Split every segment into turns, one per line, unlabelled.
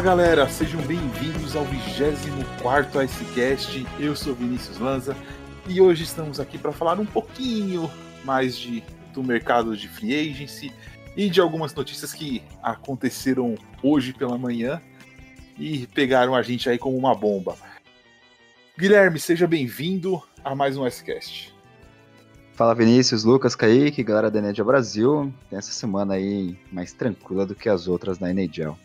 Fala galera, sejam bem-vindos ao 24 Icecast. Eu sou Vinícius Lanza e hoje estamos aqui para falar um pouquinho mais de, do mercado de free agency e de algumas notícias que aconteceram hoje pela manhã e pegaram a gente aí como uma bomba. Guilherme, seja bem-vindo a mais um Icecast.
Fala Vinícius, Lucas, Kaique, galera da NHL Brasil. Tem essa semana aí mais tranquila do que as outras na NHL.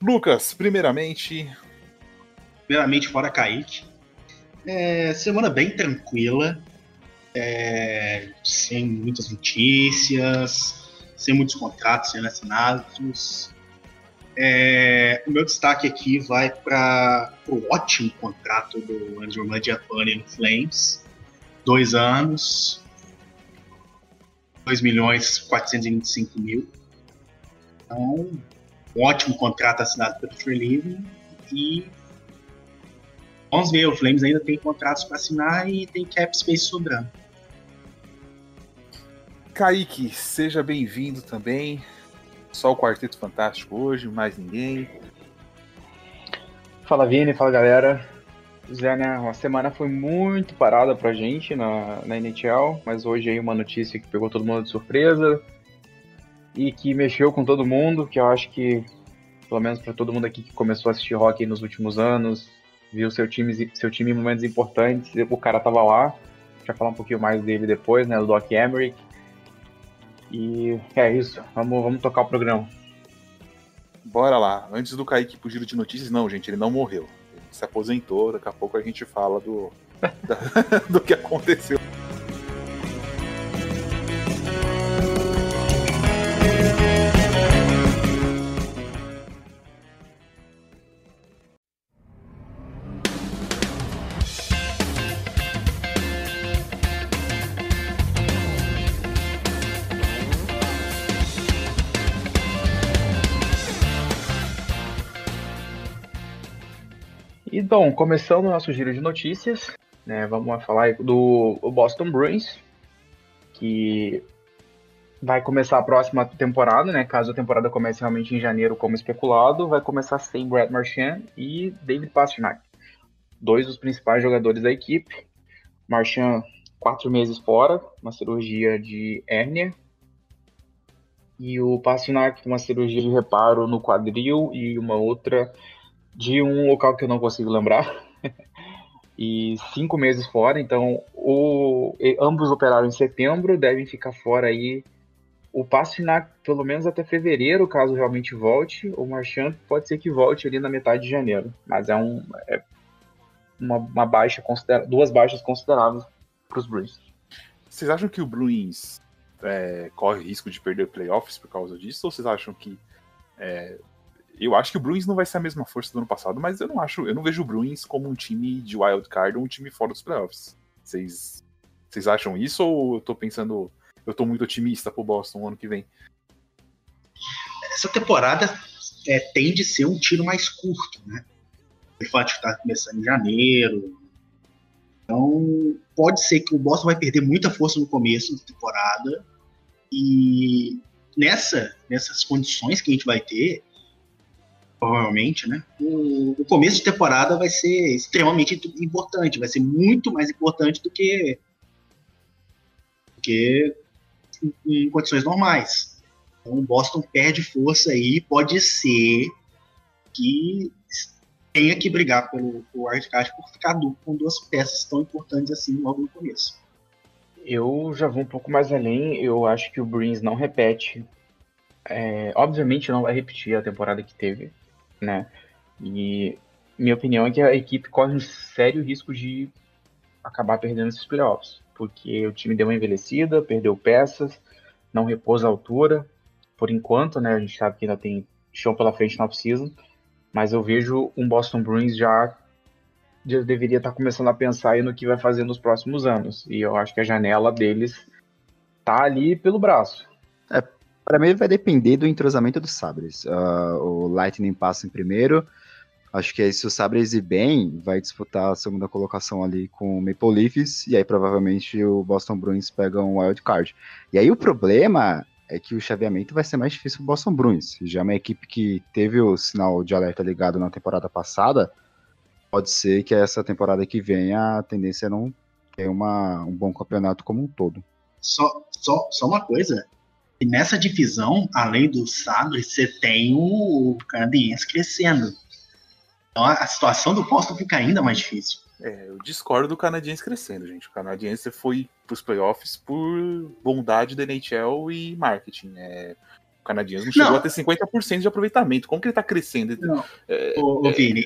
Lucas, primeiramente.
Primeiramente, fora Kaique. É, semana bem tranquila, é, sem muitas notícias, sem muitos contratos sendo assinados. É, o meu destaque aqui vai para o ótimo contrato do Andrew Mangiapane no Flames. Dois anos, 2 milhões 425 mil. Então, um ótimo contrato assinado pelo Free Living e vamos ver, o Flames ainda tem contratos para assinar e tem cap space sobrando.
Kaique, seja bem-vindo também. Só o Quarteto Fantástico hoje, mais ninguém.
Fala Vini, fala galera. Zé, né, a semana foi muito parada pra gente na, na NHL, mas hoje aí uma notícia que pegou todo mundo de surpresa e que mexeu com todo mundo, que eu acho que, pelo menos para todo mundo aqui que começou a assistir hockey nos últimos anos, viu seu time, seu time em momentos importantes, o cara tava lá. Vai falar um pouquinho mais dele depois, né, do Doc Emmerich. E é isso, vamos, vamos tocar o programa.
Bora lá. Antes do Kaique pro giro de notícias, não, gente, ele não morreu. Ele se aposentou, daqui a pouco a gente fala do, da, do que aconteceu.
Então, começando o nosso giro de notícias, né, vamos falar do Boston Bruins, que vai começar a próxima temporada, né? Caso a temporada comece realmente em janeiro, como especulado, vai começar sem Brad Marchand e David Pastrnak, dois dos principais jogadores da equipe. Marchand quatro meses fora, uma cirurgia de hérnia, e o Pastrnak uma cirurgia de reparo no quadril e uma outra de um local que eu não consigo lembrar. e cinco meses fora, então o, ambos operaram em setembro, devem ficar fora aí o Pastrnak pelo menos até fevereiro, caso realmente volte. O Marchand pode ser que volte ali na metade de janeiro, mas é, um, é uma, uma, baixa duas baixas consideráveis para os Bruins.
Vocês acham que o Bruins é, corre risco de perder playoffs por causa disso, ou vocês acham que é, eu acho que o Bruins não vai ser a mesma força do ano passado, mas eu não acho, eu não vejo o Bruins como um time de wild card ou um time fora dos playoffs. Vocês, vocês acham isso ou eu tô pensando, eu tô muito otimista pro Boston ano que vem?
Essa temporada é, tende a ser um tiro mais curto, né? O fato de estar começando em janeiro. Então, pode ser que o Boston vai perder muita força no começo da temporada e nessa, nessas condições que a gente vai ter, provavelmente, né? O, começo de temporada vai ser extremamente importante, vai ser muito mais importante do que, do que em, em condições normais. Então o Boston perde força aí, pode ser que tenha que brigar pelo, pelo wildcard por ficar com duas peças tão importantes assim logo no começo.
Eu já vou um pouco mais além, eu acho que o Bruins não repete. É, obviamente não vai repetir a temporada que teve, né? E minha opinião é que a equipe corre um sério risco de acabar perdendo esses playoffs, porque o time deu uma envelhecida, perdeu peças, não repousa a altura, por enquanto, né? A gente sabe que ainda tem chão pela frente na off-season, mas eu vejo um Boston Bruins já, já deveria estar começando a pensar no que vai fazer nos próximos anos, e eu acho que a janela deles tá ali pelo braço.
É, para mim, vai depender do entrosamento dos Sabres. Uh, o Lightning passa em primeiro. Acho que aí, se o Sabres ir bem, vai disputar a segunda colocação ali com o Maple Leafs. E aí, provavelmente, o Boston Bruins pega um wild card. E aí, o problema é que o chaveamento vai ser mais difícil pro Boston Bruins. Já uma equipe que teve o sinal de alerta ligado na temporada passada, pode ser que essa temporada que vem a tendência é não ter uma, um bom campeonato como um todo.
Só, só, só uma coisa, e nessa divisão, além do Sabres, você tem o Canadiense crescendo. Então a situação do Boston fica ainda mais difícil.
É, eu discordo do Canadiense crescendo, gente. O Canadiense foi para os playoffs por bondade da NHL e marketing. É, o Canadiense não chegou não. a ter 50% de aproveitamento. Como que ele está crescendo?
Não. É, ô, ô, é... Vini,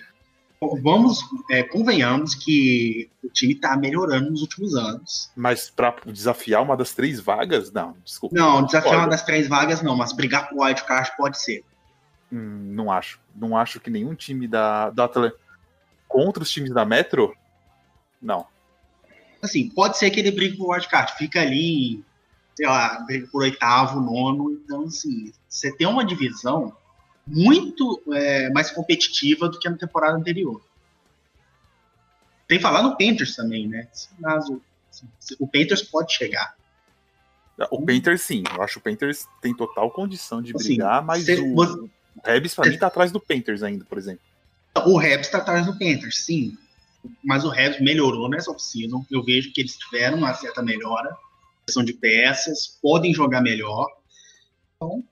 vamos, é, convenhamos que o time está melhorando nos últimos anos.
Mas para desafiar uma das três vagas, não, desculpa.
Não, desafiar uma das três vagas não, mas brigar por wildcard pode ser.
Hum, não acho. Não acho que nenhum time da, da Atlanta contra os times da Metro não.
Assim, pode ser que ele brigue por wildcard, fica ali, sei lá, briga por oitavo, nono. Então, assim, você tem uma divisão muito é, mais competitiva do que na temporada anterior. Tem falar no Panthers também, né? Caso, o Panthers pode chegar.
O Panthers, sim. Eu acho que o Panthers tem total condição de assim, brigar, mas cê, o, você, o Rebs, pra cê, mim, tá atrás do Panthers ainda, por exemplo.
O Rebs tá atrás do Panthers, sim mas o Revs melhorou nessa off-season. Eu vejo que eles tiveram uma certa melhora, questão de peças, podem jogar melhor. Então,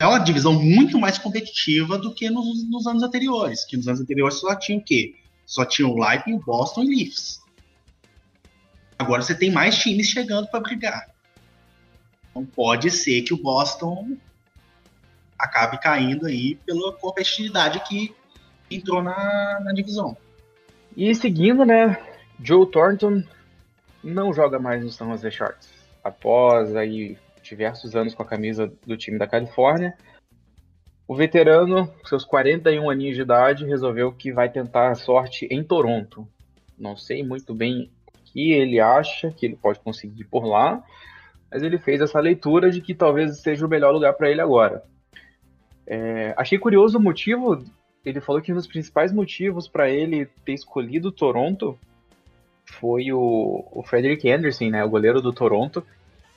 é uma divisão muito mais competitiva do que nos, nos anos anteriores. Que nos anos anteriores só tinha o quê? Só tinha o Lightning, o Boston e Leafs. Agora você tem mais times chegando para brigar. Então pode ser que o Boston acabe caindo aí pela competitividade que entrou na, na divisão.
E seguindo, né, Joe Thornton não joga mais no San Jose Sharks. Após aí diversos anos com a camisa do time da Califórnia, o veterano, com seus 41 aninhos de idade, resolveu que vai tentar a sorte em Toronto. Não sei muito bem o que ele acha que ele pode conseguir por lá, mas ele fez essa leitura de que talvez seja o melhor lugar para ele agora. É, achei curioso o motivo ele falou que um dos principais motivos para ele ter escolhido Toronto foi o, o Frederick Anderson, né, o goleiro do Toronto,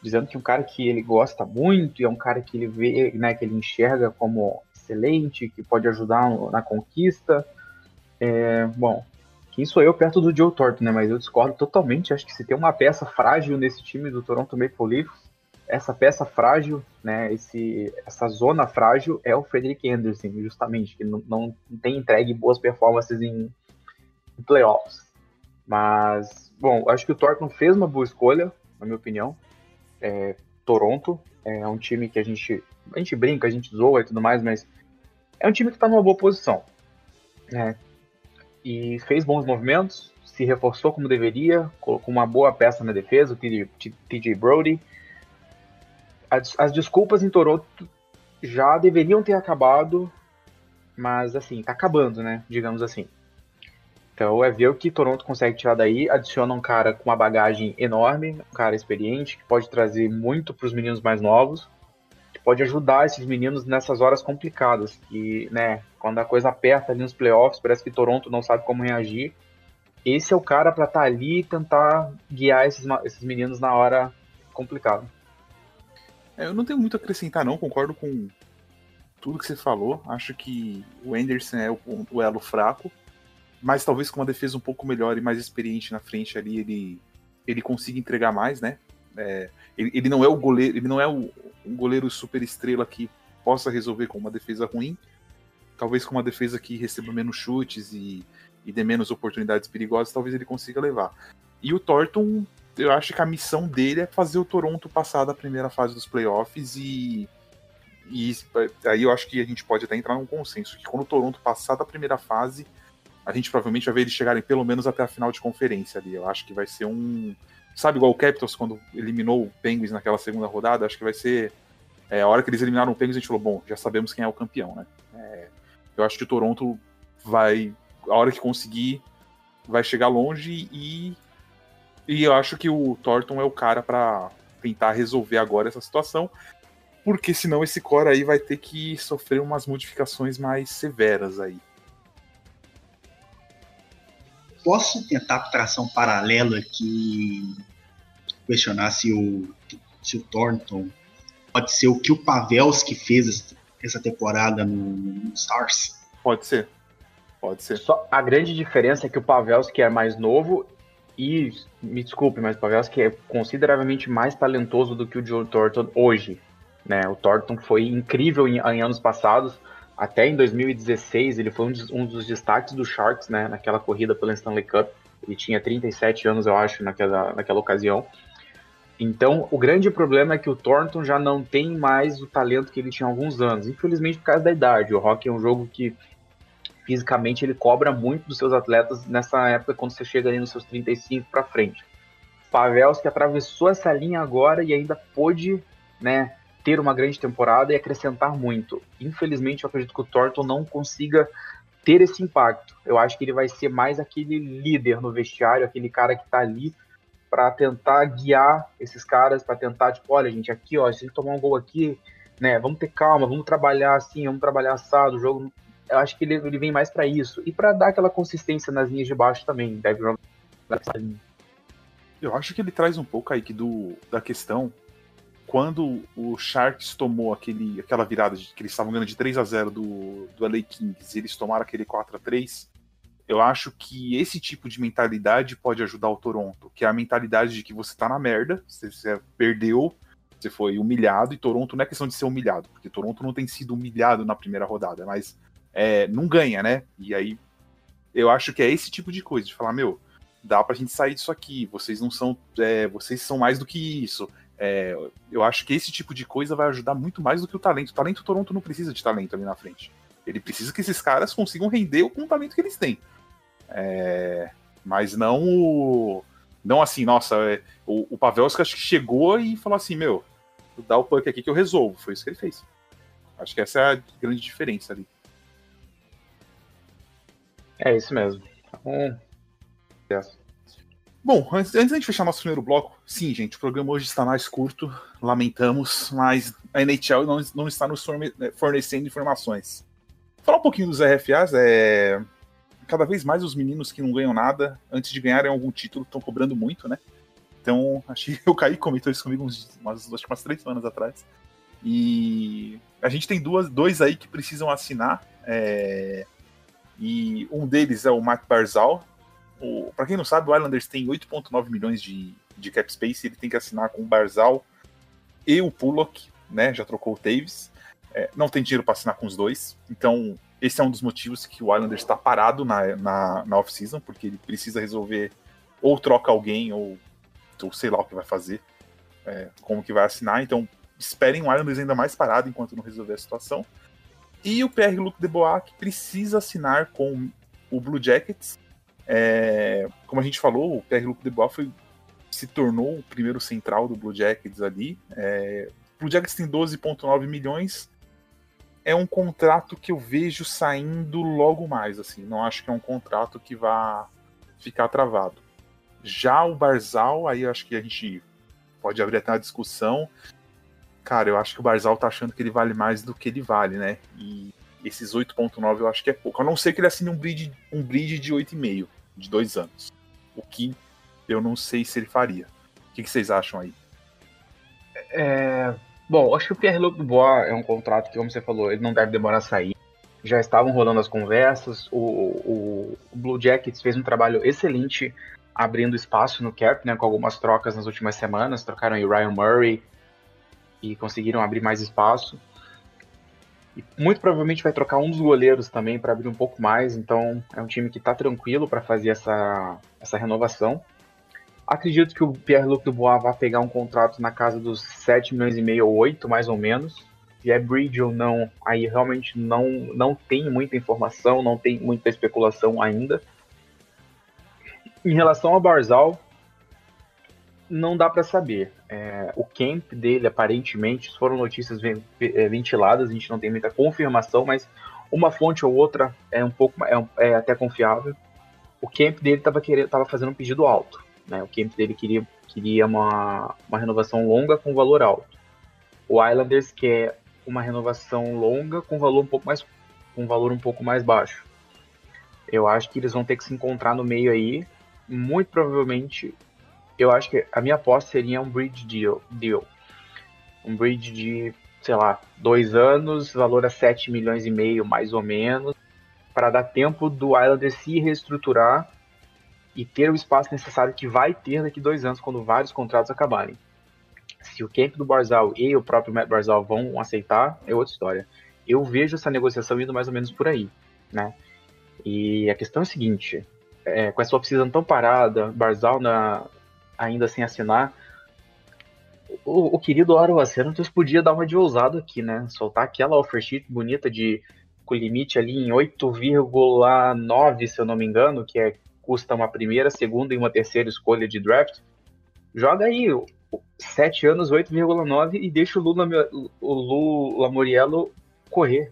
dizendo que um cara que ele gosta muito e é um cara que ele vê, né, que ele enxerga como excelente, que pode ajudar na conquista. É, bom, quem sou eu perto do Joe Thornton, né? Mas eu discordo totalmente. Acho que se tem uma peça frágil nesse time do Toronto Maple Leafs, essa peça frágil, né, esse, essa zona frágil é o Frederick Anderson, justamente, que não, não tem entregue boas performances em, em playoffs. Mas, bom, acho que o Thornton fez uma boa escolha, na minha opinião. É, Toronto é um time que a gente, a gente brinca, a gente zoa e tudo mais, mas é um time que está numa boa posição. Né? E fez bons movimentos, se reforçou como deveria, colocou uma boa peça na defesa, o TJ Brody, as, as desculpas em Toronto já deveriam ter acabado, mas assim, tá acabando, né? Digamos assim. Então é ver o que Toronto consegue tirar daí. Adiciona um cara com uma bagagem enorme, um cara experiente, que pode trazer muito para os meninos mais novos, que pode ajudar esses meninos nessas horas complicadas. Que, né, quando a coisa aperta ali nos playoffs, parece que Toronto não sabe como reagir. Esse é o cara para estar tá ali e tentar guiar esses, esses meninos na hora complicada.
É, eu não tenho muito a acrescentar, não. Concordo com tudo que você falou. Acho que o Anderson é o, o elo fraco, mas talvez com uma defesa um pouco melhor e mais experiente na frente ali, ele, ele consiga entregar mais, né? É, ele, ele, não é o goleiro, ele não é o, um goleiro super estrela que possa resolver com uma defesa ruim. Talvez com uma defesa que receba menos chutes e, e dê menos oportunidades perigosas, talvez ele consiga levar. E o Thornton eu acho que a missão dele é fazer o Toronto passar da primeira fase dos playoffs e, e aí eu acho que a gente pode até entrar num consenso que quando o Toronto passar da primeira fase, a gente provavelmente vai ver eles chegarem pelo menos até a final de conferência ali. Eu acho que vai ser um. Sabe, igual o Capitals quando eliminou o Penguins naquela segunda rodada? Acho que vai ser. É, a hora que eles eliminaram o Penguins, a gente falou: bom, já sabemos quem é o campeão, né? É, eu acho que o Toronto vai. A hora que conseguir, vai chegar longe e e eu acho que o Thornton é o cara para tentar resolver agora essa situação, porque senão esse core aí vai ter que sofrer umas modificações mais severas aí.
Posso tentar traçar um paralelo aqui, questionar se o, se o Thornton Pode ser o que o Pavelski fez essa temporada no Stars?
Pode ser. Pode ser.
Só a grande diferença é que o Pavelski é mais novo e, me desculpe, mas o Pavelski é consideravelmente mais talentoso do que o Joe Thornton hoje. Né? O Thornton foi incrível em, em anos passados, até em 2016 ele foi um dos, um dos, destaques do Sharks, né, naquela corrida pela Stanley Cup. Ele tinha 37 anos, eu acho, naquela, naquela ocasião. Então, o grande problema é que o Thornton já não tem mais o talento que ele tinha há alguns anos, infelizmente por causa da idade. O hockey é um jogo que fisicamente ele cobra muito dos seus atletas nessa época quando você chega ali nos seus 35 para frente. Pavelski atravessou essa linha agora e ainda pôde, né, ter uma grande temporada e acrescentar muito. Infelizmente, eu acredito que o Thornton não consiga ter esse impacto. Eu acho que ele vai ser mais aquele líder no vestiário, aquele cara que está ali para tentar guiar esses caras, para tentar, tipo, olha, gente, aqui, ó, se ele tomar um gol aqui, né, vamos ter calma, vamos trabalhar assim, vamos trabalhar assado, o jogo. Eu acho que ele, ele vem mais para isso. E para dar aquela consistência nas linhas de baixo também, deve jogar
Eu acho que ele traz um pouco aí do, da questão quando o Sharks tomou aquele, aquela virada de, que eles estavam ganhando de 3 a 0 do, do LA Kings e eles tomaram aquele 4 a 3 eu acho que esse tipo de mentalidade pode ajudar o Toronto, que é a mentalidade de que você tá na merda, você, você perdeu, você foi humilhado, e Toronto não é questão de ser humilhado, porque Toronto não tem sido humilhado na primeira rodada, mas é, não ganha, né? E aí eu acho que é esse tipo de coisa, de falar, meu, dá pra gente sair disso aqui, vocês não são. É, vocês são mais do que isso. É, eu acho que esse tipo de coisa vai ajudar muito mais do que o talento. O talento Toronto não precisa de talento ali na frente. Ele precisa que esses caras consigam render com o talento que eles têm. É, mas não o. Não assim, nossa, é, o, o acho que chegou e falou assim: meu, dá o puck aqui que eu resolvo. Foi isso que ele fez. Acho que essa é a grande diferença ali.
É isso mesmo. Então,
Bom, antes, antes de fechar nosso primeiro bloco, sim, gente, o programa hoje está mais curto, lamentamos, mas a NHL não, não está nos né, fornecendo informações. Falar um pouquinho dos RFAs, é... cada vez mais os meninos que não ganham nada, antes de ganharem algum título, estão cobrando muito, né? Então, acho que o Kaique comentou isso comigo uns, umas, acho umas três semanas atrás. E a gente tem duas, dois aí que precisam assinar. É... E um deles é o Matt Barzal, para quem não sabe, o Islanders tem 8,9 milhões de, de cap space. Ele tem que assinar com o Barzal e o Pullock, né? Já trocou o Taves. É, não tem dinheiro para assinar com os dois. Então, esse é um dos motivos que o Islanders está parado na, na, na off-season, porque ele precisa resolver ou troca alguém, ou, ou sei lá o que vai fazer, é, como que vai assinar. Então, esperem o Islanders ainda mais parado enquanto não resolver a situação. E o Pierre-Luc Debois precisa assinar com o Blue Jackets é, como a gente falou, o Pierre-Luc Dubois foi, se tornou o primeiro central do Blue Jackets ali. É, Blue Jackets tem 12,9 milhões. É um contrato que eu vejo saindo logo mais, assim. Não acho que é um contrato que vá ficar travado. Já o Barzal, aí acho que a gente pode abrir até uma discussão. Cara, eu acho que o Barzal tá achando que ele vale mais do que ele vale, né? E esses 8.9 eu acho que é pouco. A não ser que ele assine um bridge, um bridge de 8,5, de dois anos. O que eu não sei se ele faria. O que, que vocês acham aí?
É... Bom, acho que o Pierre-Luc Dubois é um contrato que, como você falou, ele não deve demorar a sair. Já estavam rolando as conversas. O, o, o Blue Jackets fez um trabalho excelente abrindo espaço no cap, né, com algumas trocas nas últimas semanas. Trocaram o Ryan Murray e conseguiram abrir mais espaço. E muito provavelmente vai trocar um dos goleiros também para abrir um pouco mais. Então é um time que está tranquilo para fazer essa, essa renovação. Acredito que o Pierre-Luc Dubois vai pegar um contrato na casa dos 7 milhões e meio ou 8, mais ou menos. Se é bridge ou não, aí realmente não, não tem muita informação, não tem muita especulação ainda. Em relação ao Barzal, não dá para saber. É, o camp dele, aparentemente, foram notícias é, ventiladas, a gente não tem muita confirmação, mas uma fonte ou outra é um pouco é, é até confiável. O camp dele estava querendo, tava fazendo um pedido alto, né? O camp dele queria queria uma, uma renovação longa com valor alto. O Islanders quer uma renovação longa com valor um pouco mais com valor um pouco mais baixo. Eu acho que eles vão ter que se encontrar no meio aí. Muito provavelmente eu acho que a minha aposta seria um bridge deal. deal. Um bridge de, sei lá, dois anos, valor a 7 milhões e meio, mais ou menos, para dar tempo do Islanders se reestruturar e ter o espaço necessário que vai ter daqui dois anos, quando vários contratos acabarem. Se o camp do Barzal e o próprio Matt Barzal vão aceitar, é outra história. Eu vejo essa negociação indo mais ou menos por aí, né? E a questão é a seguinte, é, com essa off-season tão parada, Barzal na, ainda sem assinar, o, o querido Aro Santos podia dar uma de ousado aqui, né? Soltar aquela offer sheet bonita de com limite ali em 8,9, se eu não me engano, que é custa uma primeira, segunda e uma terceira escolha de draft. Joga aí 7 anos, 8,9 e deixa o Lula, o Lula Moriello correr.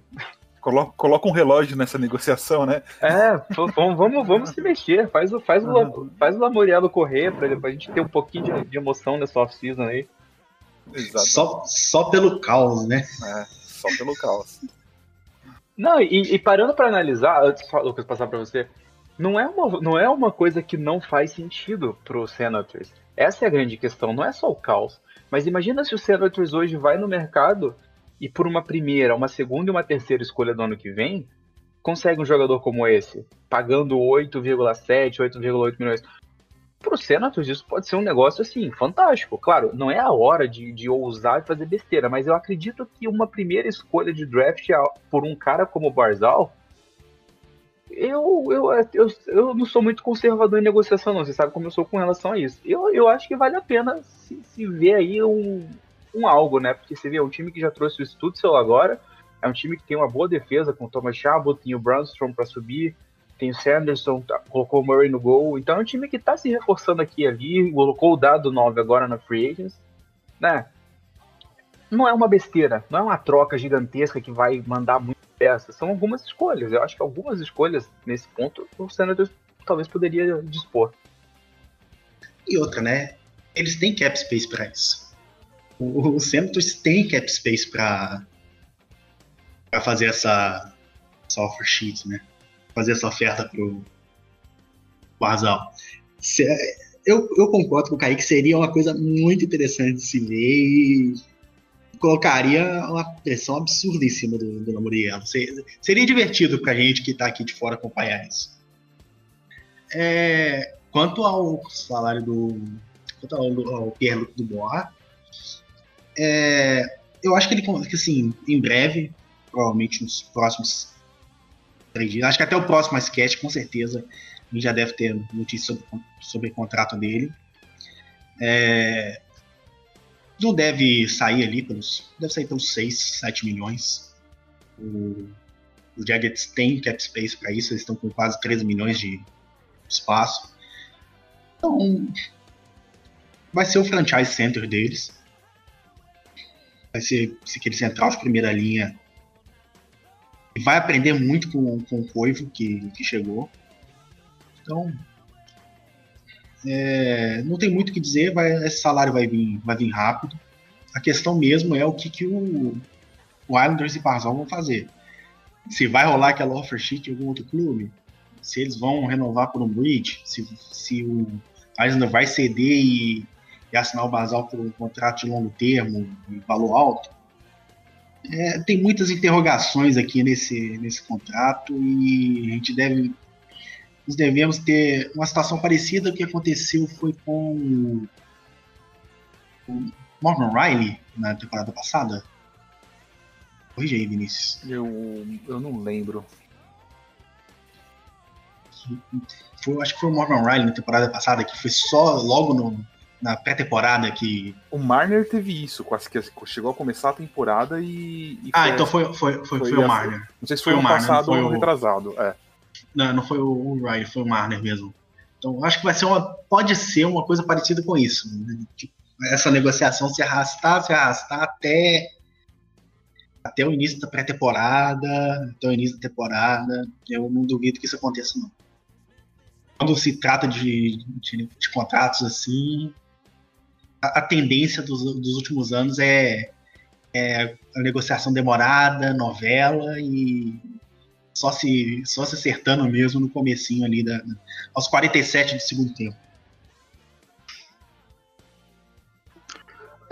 Coloca, coloca um relógio nessa negociação, né?
É, vamos, vamos, vamos se mexer. Faz, faz, o, faz o Lamoriello correr pra, pra gente ter um pouquinho de, de emoção nessa off-season aí.
Só, só pelo caos, né?
É, só pelo caos.
Não, e, e parando para analisar, antes Lucas passar para você, não é, uma, não é uma coisa que não faz sentido pro Senators. Essa é a grande questão, não é só o caos. Mas imagina se o Senators hoje vai no mercado e por uma primeira, uma segunda e uma terceira escolha do ano que vem, consegue um jogador como esse, pagando 8,7, 8,8 milhões. Para o Senators, isso pode ser um negócio assim, fantástico. Claro, não é a hora de, de ousar e fazer besteira, mas eu acredito que uma primeira escolha de draft por um cara como o Barzal. Eu, eu, eu, eu não sou muito conservador em negociação, não. Você sabe como eu sou com relação a isso. Eu, eu acho que vale a pena se, se ver aí um, um algo, né? Porque você vê, é um time que já trouxe o Stutzel agora, é um time que tem uma boa defesa com o Thomas Chabot, tem o Brunstrom para subir, tem o Sanderson, tá, colocou o Murray no gol, então é um time que está se reforçando aqui e ali, colocou o dado 9 agora na Free Agents, né? Não é uma besteira, não é uma troca gigantesca que vai mandar muita peça, são algumas escolhas, eu acho que algumas escolhas nesse ponto o Senators talvez poderia dispor.
E outra, né? Eles têm cap space para isso o, o Senators tem cap space para fazer essa, essa offer sheet, né? Fazer essa oferta pro Barzal. Eu, eu concordo com o Kaique, seria uma coisa muito interessante de se ver e colocaria uma pressão absurda em cima do, do Namoriello. Seria divertido pra gente que tá aqui de fora acompanhar isso. É, quanto ao salário do. Quanto ao, ao Pierre-Luc Dubois, é, eu acho que ele, que, assim, em breve, provavelmente nos próximos três dias, acho que até o próximo sketch, com certeza, a gente já deve ter notícia sobre, sobre o contrato dele. É, não deve sair ali pelos. Deve sair pelos 6, 7 milhões. O, os Jaggeds têm cap space para isso, eles estão com quase 13 milhões de espaço. Então, vai ser o franchise center deles vai ser se aquele central de primeira linha. Vai aprender muito com, com o Coivo que, que chegou. Então, é, não tem muito o que dizer, vai, esse salário vai vir, vai vir rápido. A questão mesmo é o que, que o, o Islanders e Barzal vão fazer. Se vai rolar aquela offer sheet em algum outro clube, se eles vão renovar por um bridge, se, se o Islander vai ceder e e assinar o Basal por um contrato de longo termo, de valor alto. É, tem muitas interrogações aqui nesse, nesse contrato e a gente deve nós devemos ter uma situação parecida o que aconteceu foi com o Morgan Riley na temporada passada. Corrija aí, Vinícius.
Eu, eu não lembro.
Foi, acho que foi o Morgan Riley na temporada passada, que foi só logo no, na pré-temporada que.
O Marner teve isso, quase que chegou a começar a temporada e.
e ah, foi, então foi, foi, foi, foi, o Marner.
Não sei se foi, foi o Marner, passado ou o retrasado. É.
Não, não foi o Ryan, foi o Marner mesmo. Então acho que vai ser uma. Pode ser uma coisa parecida com isso. Né? Tipo, essa negociação se arrastar, se arrastar até. Até o início da pré-temporada, até o início da temporada. Eu não duvido que isso aconteça, não. Quando se trata de, de, de contratos assim, a, tendência dos, dos, últimos anos é, é, a negociação demorada, novela e só se, só se acertando mesmo no comecinho ali, da, aos 47 do segundo tempo.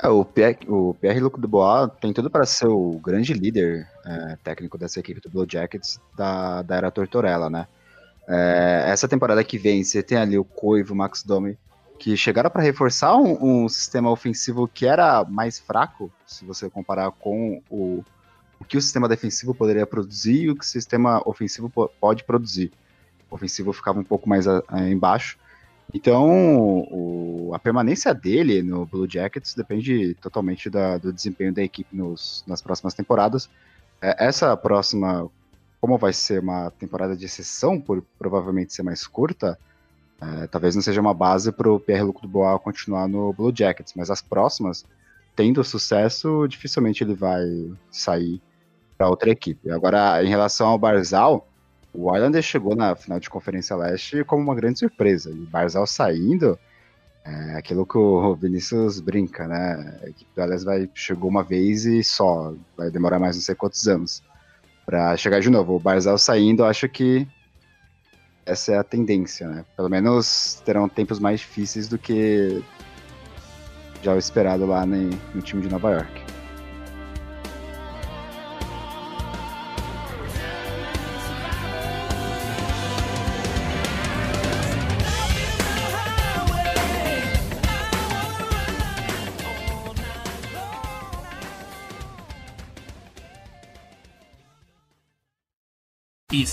É, o Pierre, o Pierre-Luc Dubois tem tudo para ser o grande líder é, técnico dessa equipe do Blue Jackets da, da era Tortorella, né? É, essa temporada que vem, você tem ali o Coivo, o Max Domi, que chegaram para reforçar um, um, sistema ofensivo que era mais fraco, se você comparar com o, o que o sistema defensivo poderia produzir e o que o sistema ofensivo pode produzir. O ofensivo ficava um pouco mais a, a, embaixo. Então, o, a permanência dele no Blue Jackets depende totalmente da, do desempenho da equipe nos, nas próximas temporadas. É, essa próxima, como vai ser uma temporada de exceção, por provavelmente ser mais curta, é, talvez não seja uma base para o Pierre-Luc Dubois continuar no Blue Jackets, mas as próximas, tendo sucesso, dificilmente ele vai sair para outra equipe. Agora, em relação ao Barzal, o Islanders chegou na final de Conferência Leste como uma grande surpresa. E o Barzal saindo, é aquilo que o Vinícius brinca, né? A equipe do Islanders vai, chegou uma vez e só, vai demorar mais não sei quantos anos para chegar de novo. O Barzal saindo, acho que essa é a tendência, né? Pelo menos terão tempos mais difíceis do que já o esperado lá no, no time de Nova York.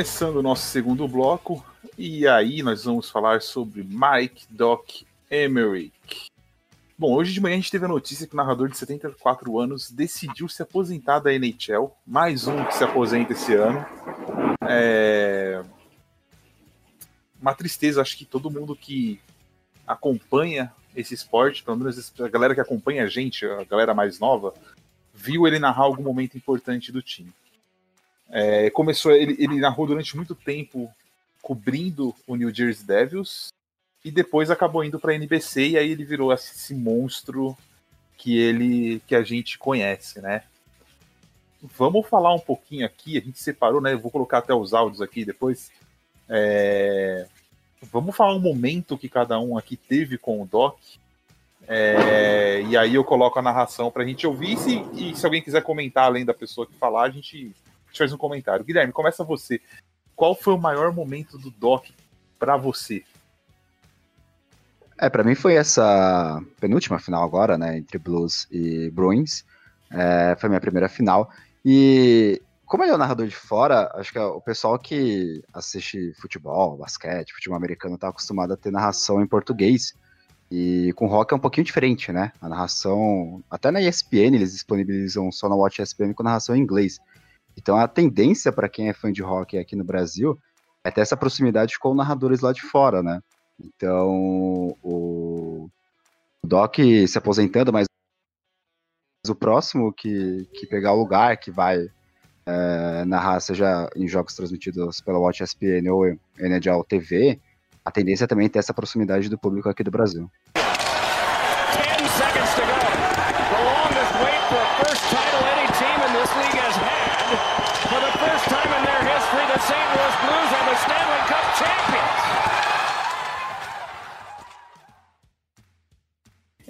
Começando o nosso segundo bloco, e aí nós vamos falar sobre Mike Doc Emerick. Bom, hoje de manhã a gente teve a notícia que o narrador de 74 anos decidiu se aposentar da NHL, mais um que se aposenta esse ano. É... Uma tristeza, acho que todo mundo que acompanha esse esporte, pelo menos a galera que acompanha a gente, a galera mais nova, viu ele narrar algum momento importante do time. É, começou, ele, ele narrou durante muito tempo cobrindo o New Jersey Devils e depois acabou indo para a NBC e aí ele virou esse monstro que ele que a gente conhece, né? Vamos falar um pouquinho aqui, a gente separou, né? Eu vou colocar até os áudios aqui depois. É... Vamos falar um momento que cada um aqui teve com o Doc. É... E aí eu coloco a narração para a gente ouvir. E se, e se alguém quiser comentar além da pessoa que falar, a gente gente faz um comentário. Guilherme, começa você. Qual foi o maior momento do Doc para você?
É, para mim foi essa penúltima final agora, né, entre Blues e Bruins. É, foi minha primeira final. E como ele é o narrador de fora, acho que o pessoal que assiste futebol, basquete, futebol americano, tá acostumado a ter narração em português. E com rock é um pouquinho diferente, né? A narração, até na ESPN eles disponibilizam só na Watch ESPN com narração em inglês. Então a tendência para quem é fã de rock aqui no Brasil é ter essa proximidade com narradores lá de fora, né? Então o, Doc se aposentando, mas o próximo que, que pegar o lugar, que vai é, narrar, seja em jogos transmitidos pela Watch ESPN ou NHL TV, a tendência é também ter essa proximidade do público aqui do Brasil.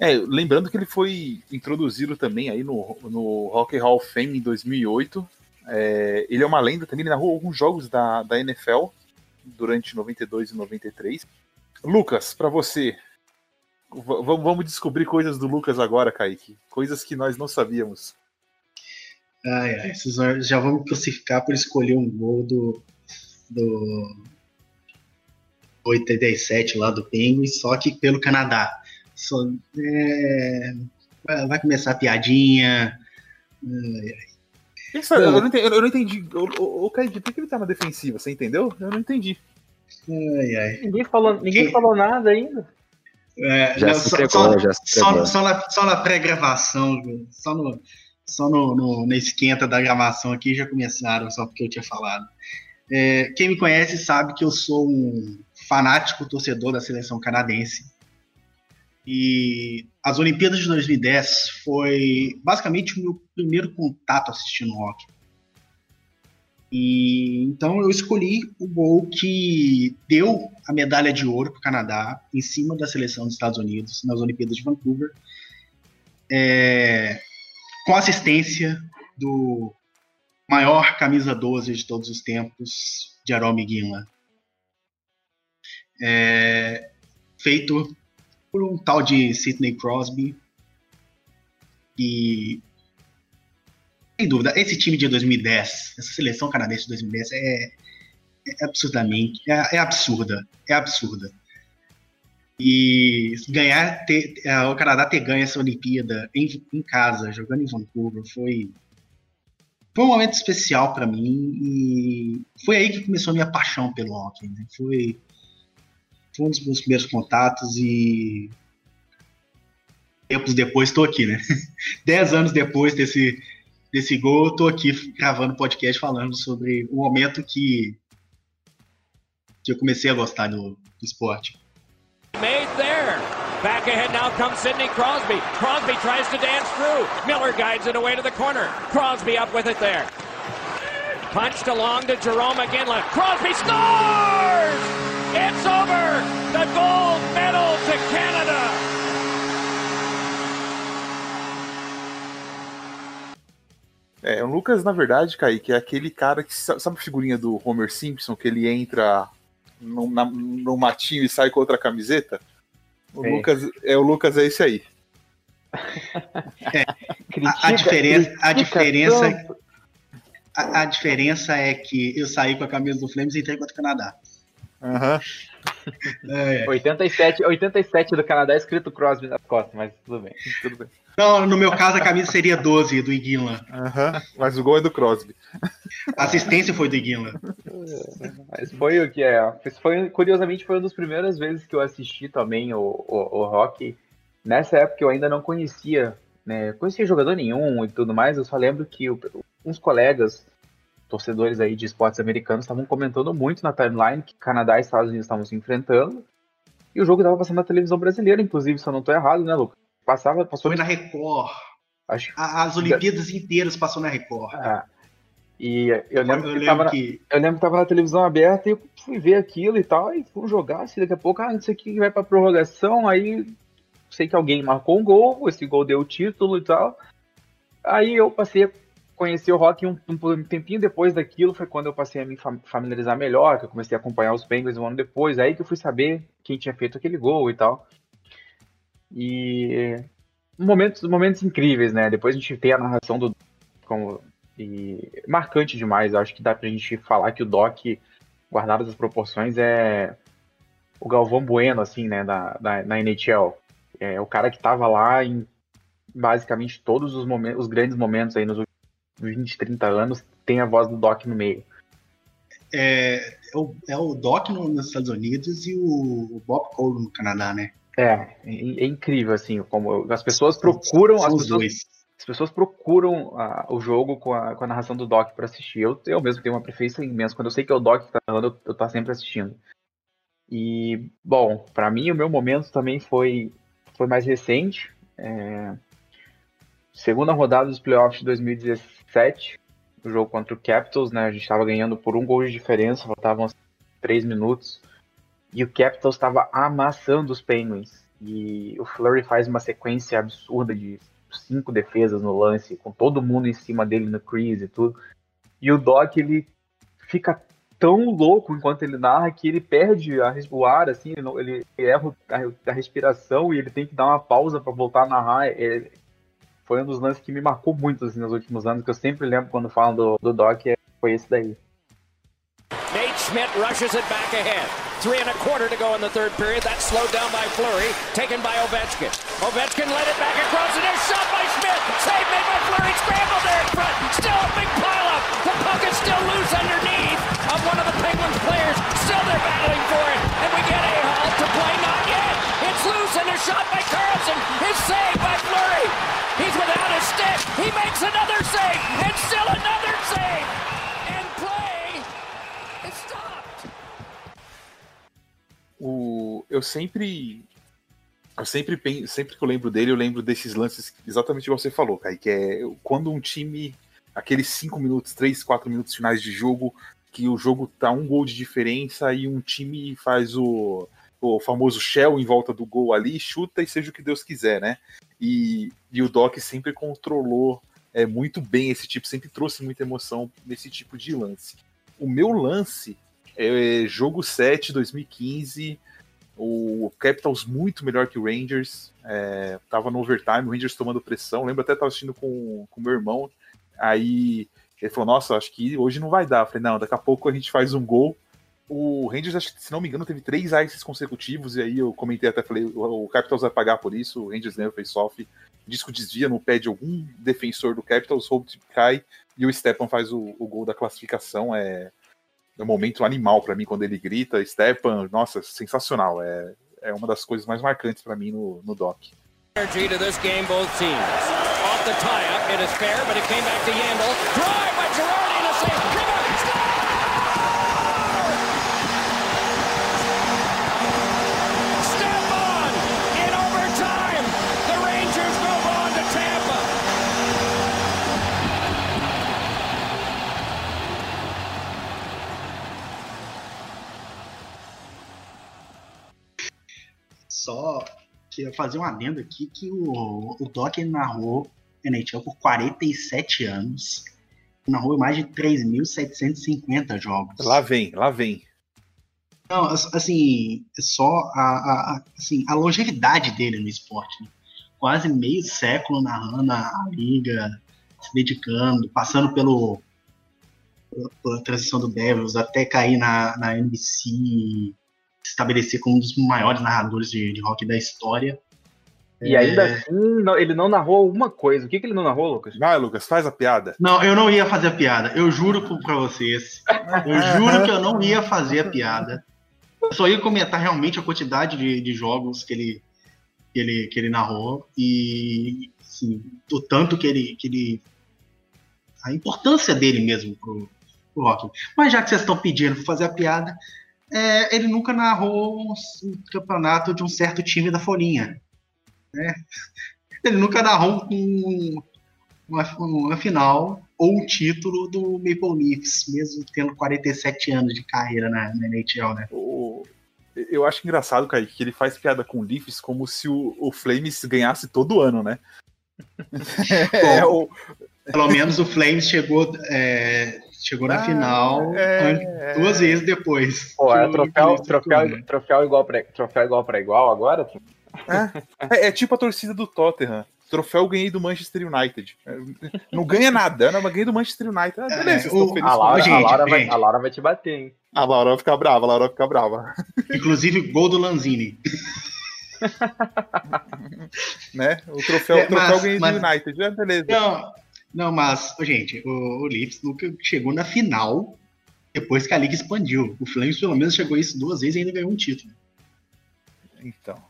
É, lembrando que ele foi introduzido também aí no, no Rock Hall of Fame em 2008. É, ele é uma lenda também, ele narrou alguns jogos da, da NFL durante 92 e 93. Lucas, para você, vamos descobrir coisas do Lucas agora, Kaique. Coisas que nós não sabíamos.
Ai, ai, vocês já vão me crucificar por escolher um gol do, do 87 lá do Penguin, só que pelo Canadá. Só, é, vai começar a piadinha.
Isso, eu, não entendi, eu não entendi. O, o, Kaique, por que ele tá na defensiva? Você entendeu? Eu não entendi.
Ai, ai. Ninguém falou, ninguém falou nada ainda.
É, já, não, se pegou, só, já se só, só, na, só na pré-gravação, só, no, só no, no, na esquenta da gravação aqui já começaram, só porque eu tinha falado. É, quem me conhece sabe que eu sou um fanático torcedor da seleção canadense. E as Olimpíadas de 2010 foi basicamente o meu primeiro contato assistindo hockey. E então eu escolhi o gol que deu a medalha de ouro para o Canadá em cima da seleção dos Estados Unidos nas Olimpíadas de Vancouver, é, com assistência do maior camisa 12 de todos os tempos, Jerome Guinla. É, feito por um tal de Sidney Crosby. E sem dúvida, esse time de 2010, essa seleção canadense de 2010 é, é absurdamente, é, é, absurda, é absurda. E ganhar, ter, é, o Canadá ter ganho essa Olimpíada em, em casa, jogando em Vancouver, foi foi um momento especial para mim e foi aí que começou a minha paixão pelo hockey. Né? Foi, foi um dos meus primeiros contatos e tempos depois estou aqui, né? Dez anos depois desse, desse gol, estou aqui gravando podcast falando sobre o momento que, que eu comecei a gostar do, do esporte. Made there. Back ahead now comes Sidney Crosby. Crosby tries to dance through. Miller guides it away to the corner. Crosby up with it there. Punched along to Jerome McGinley. Crosby scores! It's over! The gold medal to Canada! É, o Lucas, na verdade, Kaique, é aquele cara que. Sabe a figurinha do Homer Simpson, que ele entra no, na, no matinho e sai com outra camiseta? O Lucas, é, o Lucas é esse aí. É, critica, a, a, diferença, a diferença, a, a, diferença é que eu saí com a camisa do Flames e entrei contra o Canadá.
Uhum. É. 87, 87 do Canadá é escrito Crosby nas costas, mas tudo bem. Tudo bem.
Não, no meu caso a camisa seria 12 do Iguinla.
Uhum, mas o gol é do Crosby.
A assistência foi do Iguinla.
Mas foi o que é. Foi, curiosamente, foi uma das primeiras vezes que eu assisti também o, o, o hockey. Nessa época eu ainda não conhecia, né? Conhecia jogador nenhum e tudo mais. Eu só lembro que o, uns colegas, torcedores aí de esportes americanos, estavam comentando muito na timeline que Canadá e Estados Unidos estavam se enfrentando. E o jogo estava passando na televisão brasileira, inclusive, se eu não estou errado, né, Lucas? Passava, passou.
Foi na Record. Acho... As Olimpíadas inteiras passou na Record.
Ah, e eu lembro, eu, que, lembro que... Na, eu lembro que tava na televisão aberta e eu fui ver aquilo e tal, e fui jogar, assim, daqui a pouco, ah, isso aqui vai pra prorrogação, aí sei que alguém marcou um gol, esse gol deu o título e tal. Aí eu passei a conhecer o rock um, um, tempinho depois daquilo, foi quando eu passei a me familiarizar melhor, que eu comecei a acompanhar os Penguins um ano depois, aí que eu fui saber quem tinha feito aquele gol e tal. E momentos, momentos incríveis, né? Depois a gente tem a narração do como e marcante demais. Eu acho que dá pra gente falar que o Doc, guardado as proporções, é o Galvão Bueno, assim, né, da, da, na NHL. É o cara que tava lá em basicamente todos os momentos, os grandes momentos aí nos 20, 30 anos, tem a voz do Doc no meio.
É, é, o, é o Doc nos Estados Unidos e o, Bob Cole no Canadá, né?
É, é, é incrível, assim, como as pessoas procuram. São as, pessoas, as pessoas procuram a, o jogo com a, com a narração do Doc para assistir. Eu, eu mesmo tenho uma preferência imensa. Quando eu sei que é o Doc que tá narrando, eu, eu tô sempre assistindo. E, bom, para mim o meu momento também foi, foi mais recente. É, segunda rodada dos playoffs de 2017, o jogo contra o Capitals, né? A gente estava ganhando por um gol de diferença, faltavam três minutos. E o Capitals estava amassando os Penguins. E o Flurry faz uma sequência absurda de cinco defesas no lance, com todo mundo em cima dele no crease e tudo. E o Doc, ele fica tão louco enquanto ele narra que ele perde a, o ar, assim, ele, ele erra a, a, respiração e ele tem que dar uma pausa para voltar a narrar. É, foi um dos lances que me marcou muito assim, nos últimos anos, que eu sempre lembro quando falam do, do Doc, é, foi esse daí. Nate Schmidt rushes it back ahead. Three and a quarter to go in the third period. That's slowed down by Fleury, taken by Ovechkin. Ovechkin led it back across, and it's shot by Schmidt. Save made by Flurry. scrambled there in front. Still a big
pileup. The puck is still loose underneath of one of the Penguins players. Still they're battling for it, and we get a halt to
play.
Not yet. It's loose, and a shot by Carlson is saved by He's without a stick. He makes another save and still another save. And play is stopped.
O eu sempre eu sempre penso, sempre que eu lembro dele, eu lembro desses lances exatamente que você falou, Kai, que é quando um time aqueles 5 minutos, 3, 4 minutos finais de jogo que o jogo tá um gol de diferença e um time faz o o famoso shell em volta do gol ali, chuta e seja o que Deus quiser, né? E, e o Doc sempre controlou é, muito bem esse tipo, sempre trouxe muita emoção nesse tipo de lance. O meu lance é jogo 7 2015. O Capitals muito melhor que o Rangers. É, tava no overtime, o Rangers tomando pressão. Lembro até tava assistindo com o meu irmão. Aí ele falou: Nossa, acho que hoje não vai dar. Eu falei: Não, daqui a pouco a gente faz um gol. O Rangers, se não me engano, teve três ices consecutivos. E aí eu comentei até, falei: O Capitals vai pagar por isso. O Rangers ganhou o face-off. Disco desvia no pé de algum defensor do Capitals. Holt cai e o Stepan faz o, o gol da classificação. É, é um momento animal para mim quando ele grita. Stepan, nossa, sensacional. É, é uma das coisas mais marcantes para mim no, no doc. Energy to this game, both teams. Off the tie-up, it is fair, but it came back to Yandel. Drive
só queria fazer um adendo aqui que o, o Doc narrou NHL por 47 anos. Narrou mais de 3.750 jogos.
Lá vem, lá vem.
Não, assim, só a, a, assim, a longevidade dele no esporte. Né? Quase meio século narrando a, liga, se dedicando, passando pelo pela transição do Devils até cair na, na NBC, estabelecer como um dos maiores narradores de, de rock da história.
E ainda é... assim, não, ele não narrou uma coisa. O que, que ele não narrou, Lucas?
Vai, Lucas, faz a piada.
Não, eu não ia fazer a piada. Eu juro pra vocês. Eu juro que eu não ia fazer a piada. Eu só ia comentar realmente a quantidade de, de jogos que ele, que, ele, que ele narrou e assim, o tanto que ele, que ele. a importância dele mesmo pro, pro rock. Mas já que vocês estão pedindo pra fazer a piada, é, ele nunca narrou um, campeonato de um certo time da Folhinha. Né? Ele nunca narrou um, uma, uma, final ou um título do Maple Leafs, mesmo tendo 47 anos de carreira na, na NHL, né?
eu acho engraçado, Kaique, que ele faz piada com o Leafs como se o, o Flames ganhasse todo ano, né?
é, o... Pelo menos o Flames chegou é, Chegou na ah, final é, duas é. vezes depois.
Pô, é troféu, troféu, troféu, igual pra, troféu igual para igual agora?
É, é, é, tipo a torcida do Tottenham. Troféu ganhei do Manchester United. Não ganha nada, não, mas ganhei do Manchester United. Ah, beleza,
é, o, a, Laura, gente, a, Laura vai, a Laura vai te bater, hein?
A Laura vai ficar brava, a Laura vai ficar brava.
Inclusive, gol do Lanzini.
né? O troféu, é, o troféu mas, ganhei mas, do United. Beleza.
Não, não, mas, gente, o, o Leafs nunca chegou na final depois que a liga expandiu. O Flames pelo menos chegou isso duas vezes e ainda ganhou um título.
Então.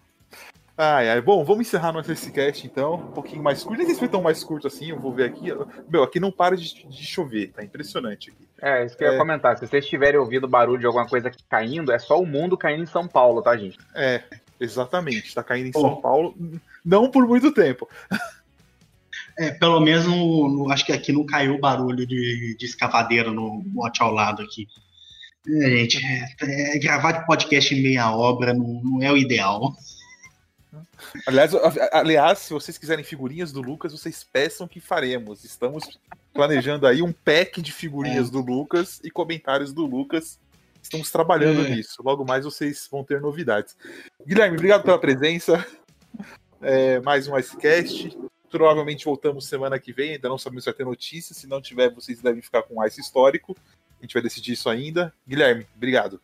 Ai, ai. Bom, vamos encerrar nosso cast então. Um pouquinho mais curto. Nem sei se foi tão mais curto assim, eu vou ver aqui. Meu, aqui não para de, de chover, tá impressionante aqui.
É, isso que eu ia é... comentar. Se vocês tiverem ouvido barulho de alguma coisa caindo, é só o mundo caindo em São Paulo, tá, gente?
É, exatamente. Tá caindo em São Paulo. Não por muito tempo.
É, pelo menos no, no, acho que aqui não caiu barulho de, de escavadeira no bote ao lado aqui. É, gente, é, é, gravar de podcast em meia obra não, não, é o ideal.
Aliás, aliás, se vocês quiserem figurinhas do Lucas, vocês peçam que faremos. Estamos planejando aí um pack de figurinhas é. do Lucas e comentários do Lucas. Estamos trabalhando é. nisso. Logo mais vocês vão ter novidades. Guilherme, obrigado pela presença. É, mais um Icecast. Provavelmente voltamos semana que vem, ainda não sabemos se vai ter notícia. Se não tiver, vocês devem ficar com ice histórico. A gente vai decidir isso ainda. Guilherme, obrigado.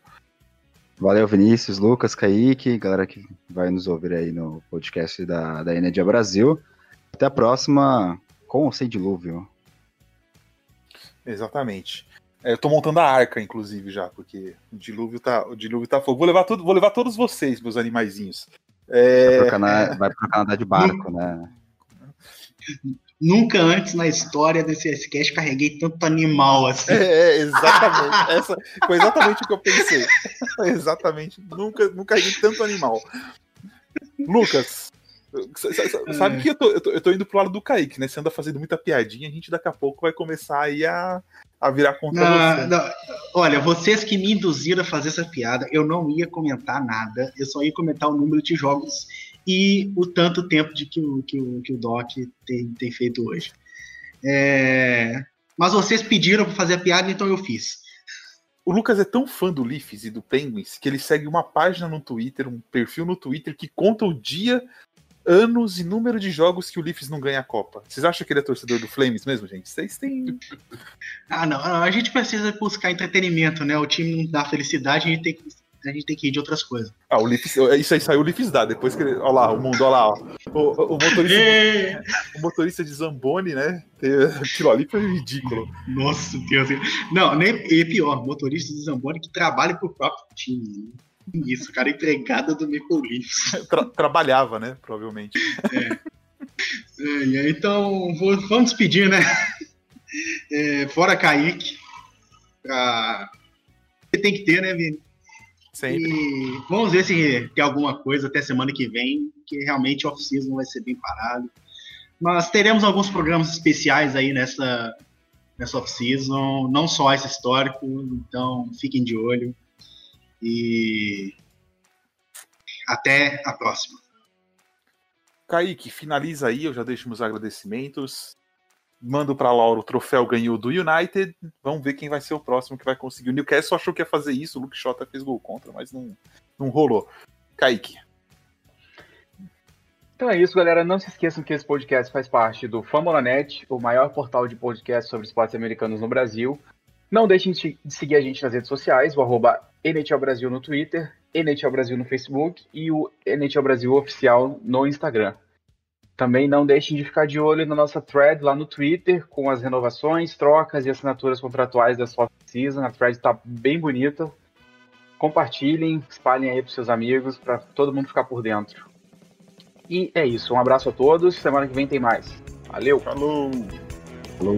Valeu, Vinícius, Lucas, Kaique, galera que vai nos ouvir aí no podcast da, da Energia Brasil. Até a próxima, com ou sem dilúvio.
Exatamente. É, eu tô montando a arca, inclusive, já, porque o dilúvio tá, o dilúvio tá fogo. Vou levar, tudo, vou levar todos vocês, meus animaizinhos.
É... Vai, pro Canadá, vai pro Canadá de barco, né?
Nunca antes na história desse SCast carreguei tanto animal assim.
É, é exatamente. Essa, foi exatamente o que eu pensei. Exatamente. Nunca, nunca carreguei tanto animal. Lucas, sabe é. que eu tô, eu tô, eu, tô, indo pro lado do Kaique, né? Você anda fazendo muita piadinha, a gente daqui a pouco vai começar aí a, a virar contra não, você.
Não. Olha, vocês que me induziram a fazer essa piada, eu não ia comentar nada, eu só ia comentar o número de jogos e o tanto tempo de que o, que o, que o Doc tem, tem feito hoje. É... Mas vocês pediram para fazer a piada, então eu fiz.
O Lucas é tão fã do Leafs e do Penguins que ele segue uma página no Twitter, um perfil no Twitter que conta o dia, anos e número de jogos que o Leafs não ganha a Copa. Vocês acham que ele é torcedor do Flames mesmo, gente? Vocês têm.
Ah, não. A gente precisa buscar entretenimento, né? O time não dá felicidade, a gente tem que a gente tem que ir de outras coisas.
Ah, o Leafs, isso aí saiu o Leafs dá, depois que ele, olha lá, o mundo, olha lá, ó. O, o, motorista, o motorista de Zamboni, né, aquilo ali foi ridículo.
Nossa, Deus. Não, nem, e pior, motorista de Zamboni que trabalha pro próprio time. Isso, cara, empregada do Maple Leafs.
Tra trabalhava, né, provavelmente.
É. é então, vou, vamos despedir, né? É, fora Kaique. Pra... Tem que ter, né, Vini?
Sempre.
E vamos ver se tem alguma coisa até semana que vem, que realmente off-season vai ser bem parado. Mas teremos alguns programas especiais aí nessa, nessa off-season, não só esse histórico, então fiquem de olho. E até a próxima.
Kaique, finaliza aí, eu já deixo meus agradecimentos mando para Laura o troféu ganhou do United. Vamos ver quem vai ser o próximo que vai conseguir. O Newcastle achou que ia fazer isso, o Luke Shota fez gol contra, mas não, não rolou. Kaique.
Então é isso, galera. Não se esqueçam que esse podcast faz parte do Famolanet, o maior portal de podcast sobre esportes americanos no Brasil. Não deixem de seguir a gente nas redes sociais, o arroba NHL Brasil no Twitter, NHL Brasil no Facebook e o NHL Brasil Oficial no Instagram. Também não deixem de ficar de olho na nossa thread lá no Twitter, com as renovações, trocas e assinaturas contratuais da Soft Season. A thread está bem bonita. Compartilhem, espalhem aí para seus amigos, para todo mundo ficar por dentro. E é isso. Um abraço a todos. Semana que vem tem mais. Valeu.
Falou.
Falou.